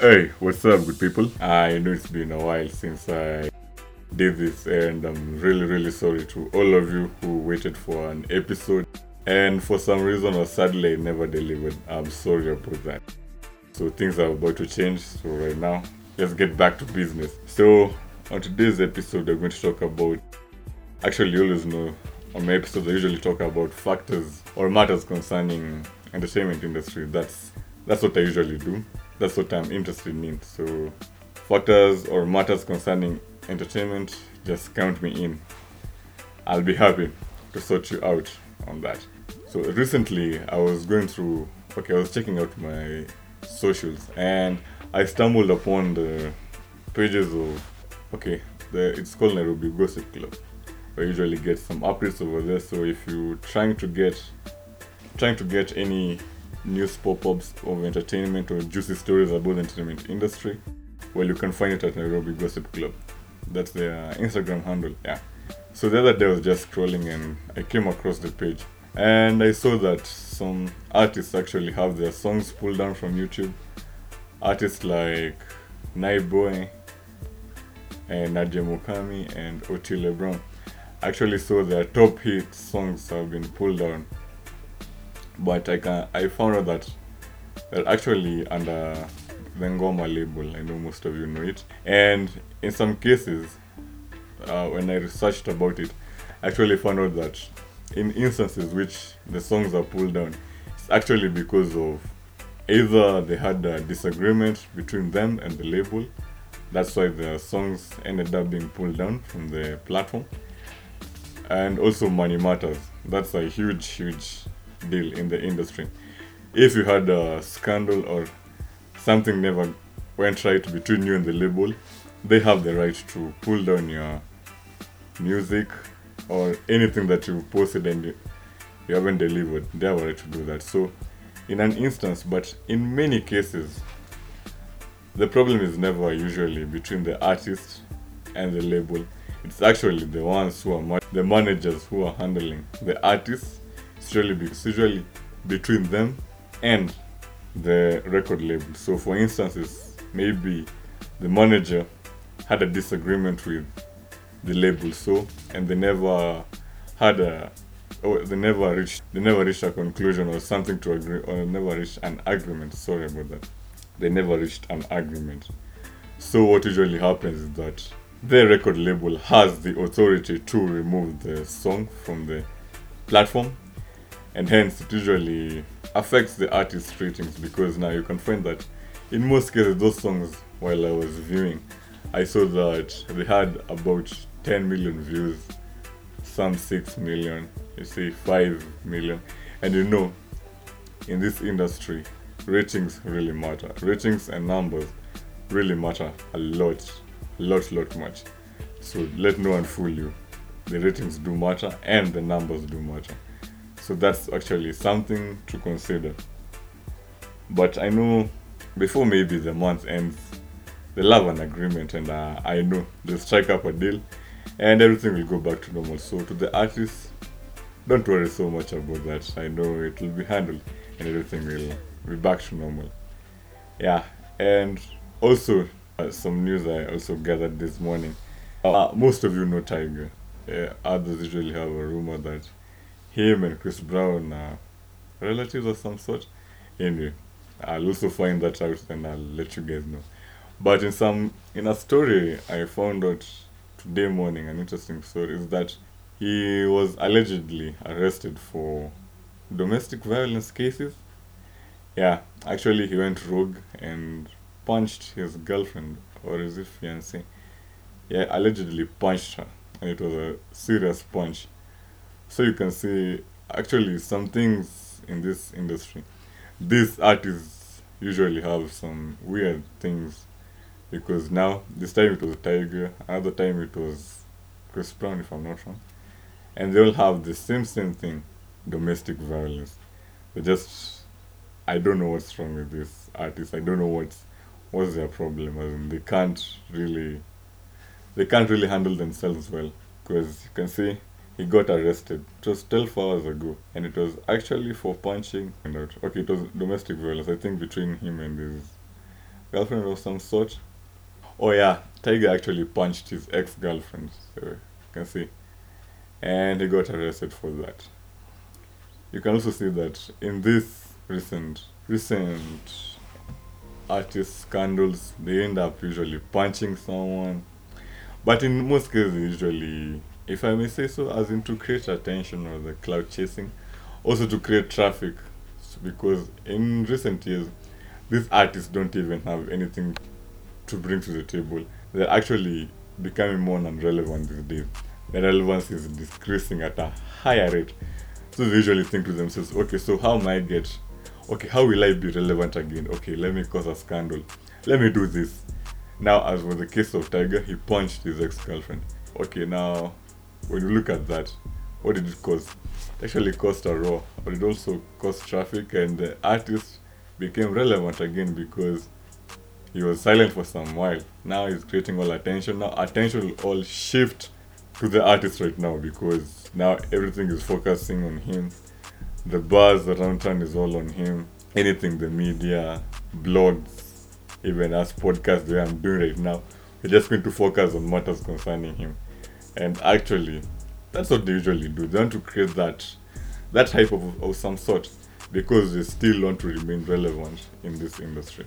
Hey, what's up, good people? Ah, I know it's been a while since I did this, and I'm really, really sorry to all of you who waited for an episode. And for some reason or sadly, never delivered. I'm sorry about that. So things are about to change. So right now, let's get back to business. So on today's episode, we're going to talk about. Actually, you always know on my episodes, I usually talk about factors or matters concerning entertainment industry. That's that's what I usually do. That's what I'm interested in. So factors or matters concerning entertainment, just count me in. I'll be happy to sort you out on that. So recently I was going through okay, I was checking out my socials and I stumbled upon the pages of okay, the it's called Nairobi Gossip Club. I usually get some updates over there. So if you're trying to get trying to get any news pop-ups of entertainment or juicy stories about the entertainment industry, well, you can find it at Nairobi Gossip Club. That's their Instagram handle. Yeah. So the other day I was just scrolling and I came across the page and I saw that some artists actually have their songs pulled down from YouTube. Artists like Naiboi and Nadia Mukami and Otile Brown actually saw their top hit songs have been pulled down but I can I found out that they're actually under the Ngoma label. I know most of you know it, and in some cases, uh, when I researched about it, I actually found out that in instances which the songs are pulled down, it's actually because of either they had a disagreement between them and the label. That's why the songs ended up being pulled down from the platform. And also money matters. That's a huge, huge deal in the industry. If you had a scandal or something never went right between you and the label, they have the right to pull down your music or anything that you posted and you, you haven't delivered. They have a right to do that. So, in an instance, but in many cases, the problem is never usually between the artist and the label. It's actually the ones who are ma- the managers who are handling the artists usually, it's usually between them and the record label. So, for instance, maybe the manager had a disagreement with the label, so and they never had a oh they never reached they never reached a conclusion or something to agree or never reached an agreement. Sorry about that. They never reached an agreement. So what usually happens is that the record label has the authority to remove the song from the platform and hence it usually affects the artist's ratings because now you can find that in most cases those songs while I was viewing I saw that they had about 10 million views some 6 million you see 5 million. And you know in this industry ratings really matter. Ratings and numbers really matter a lot a lot lot much. So let no one fool you. The ratings do matter and the numbers do matter so that's actually something to consider. But I know before maybe the month ends, they'll have an agreement, and uh, I know they'll strike up a deal and everything will go back to normal. So, to the artists, don't worry so much about that. I know it will be handled and everything will be back to normal. Yeah, and also uh, some news I also gathered this morning. Uh, most of you know Tyga. Uh, others usually have a rumor that him and Chris Brown are relatives of some sort. Anyway, I'll also find that out and I'll let you guys know. But in some in a story I found out today morning, an interesting story is that he was allegedly arrested for domestic violence cases. Yeah, actually he went rogue and punched his girlfriend or his fiance. Yeah, allegedly punched her, and it was a serious punch so you can see actually some things in this industry these artists usually have some weird things. Because now this time it was Tyga another time it was chris brown if i'm not wrong. And they all have the same same thing domestic violence. They just i don't know what's wrong with these artists. I don't know what's what's their problem. I mean, they can't really they can't really handle themselves well. Because you can see he got arrested. It was 12 hours ago, and it was actually for punching. Okay, it was domestic violence, I think, between him and his girlfriend of some sort. Oh yeah, Tyga actually punched his ex-girlfriend, so you can see, and he got arrested for that. You can also see that in this recent recent artist scandals, they end up usually punching someone, but in most cases, usually, if I may say so, as in to create attention or the clout chasing, also to create traffic, because in recent years, these artists don't even have anything to bring to the table. They're actually becoming more non-relevant these days. The relevance is decreasing at a higher rate. So they usually think to themselves, okay, so how am I get okay, how will I be relevant again? Okay, let me cause a scandal. Let me do this. Now, as was the case of Tyga, he punched his ex-girlfriend. Okay, now when you look at that, what did it cause? It actually caused a row, but it also caused traffic, and the artist became relevant again because he was silent for some while. Now he's creating all attention. Now attention will all shift to the artist right now because now everything is focusing on him. The buzz around town is all on him. Anything the media, blogs, even as podcast the way I'm doing right now, we're just going to focus on matters concerning him. And actually, that's what they usually do. They want to create that that type of, of some sort because they still want to remain relevant in this industry.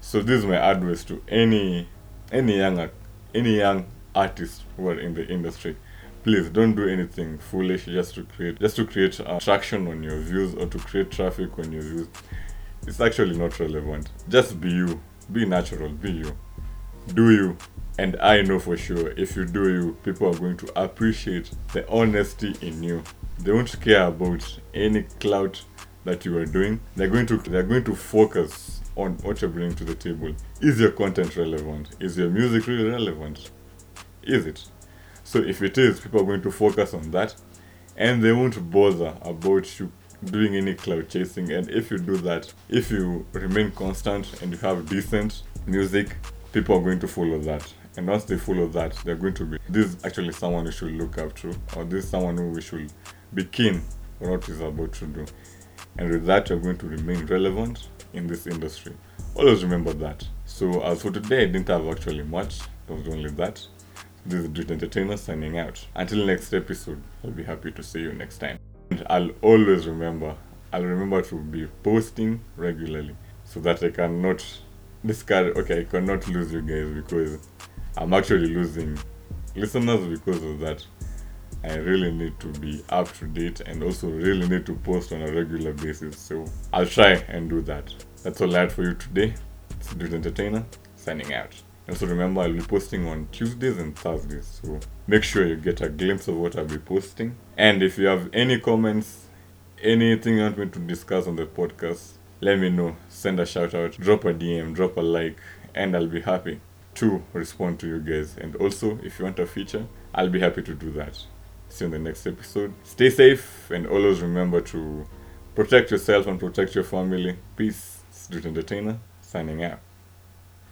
So this is my advice to any any young any young artists who are in the industry. Please don't do anything foolish just to create just to create uh, traction on your views or to create traffic on your views. It's actually not relevant. Just be you. Be natural. Be you. Do you. And I know for sure if you do you, people are going to appreciate the honesty in you. They won't care about any clout that you are doing. They're going to they're going to focus on what you're bringing to the table. Is your content relevant? Is your music really relevant? Is it? So if it is, people are going to focus on that and they won't bother about you doing any clout chasing. And if you do that, if you remain constant and you have decent music, people are going to follow that. And once they follow that, they're going to be this is actually someone we should look up to, or this is someone who we should be keen on what he's about to do. And with that, you're going to remain relevant in this industry. Always remember that. So as for today, I didn't have actually much. It was only that. This is Dude Entertainer signing out. Until next episode, I'll be happy to see you next time. And I'll always remember, I'll remember to be posting regularly so that I cannot discard, okay, I cannot lose you guys because I'm actually losing listeners because of that. I really need to be up to date and also really need to post on a regular basis. So I'll try and do that. That's all I had for you today. It's Dude Entertainer signing out. Also remember I'll be posting on Tuesdays and Thursdays. So make sure you get a glimpse of what I'll be posting. And if you have any comments, anything you want me to discuss on the podcast, let me know. Send a shout out, drop a DM, drop a like, and I'll be happy to respond to you guys. And also, if you want a feature, I'll be happy to do that. See you in the next episode. Stay safe and always remember to protect yourself and protect your family. Peace. Street Entertainer signing out.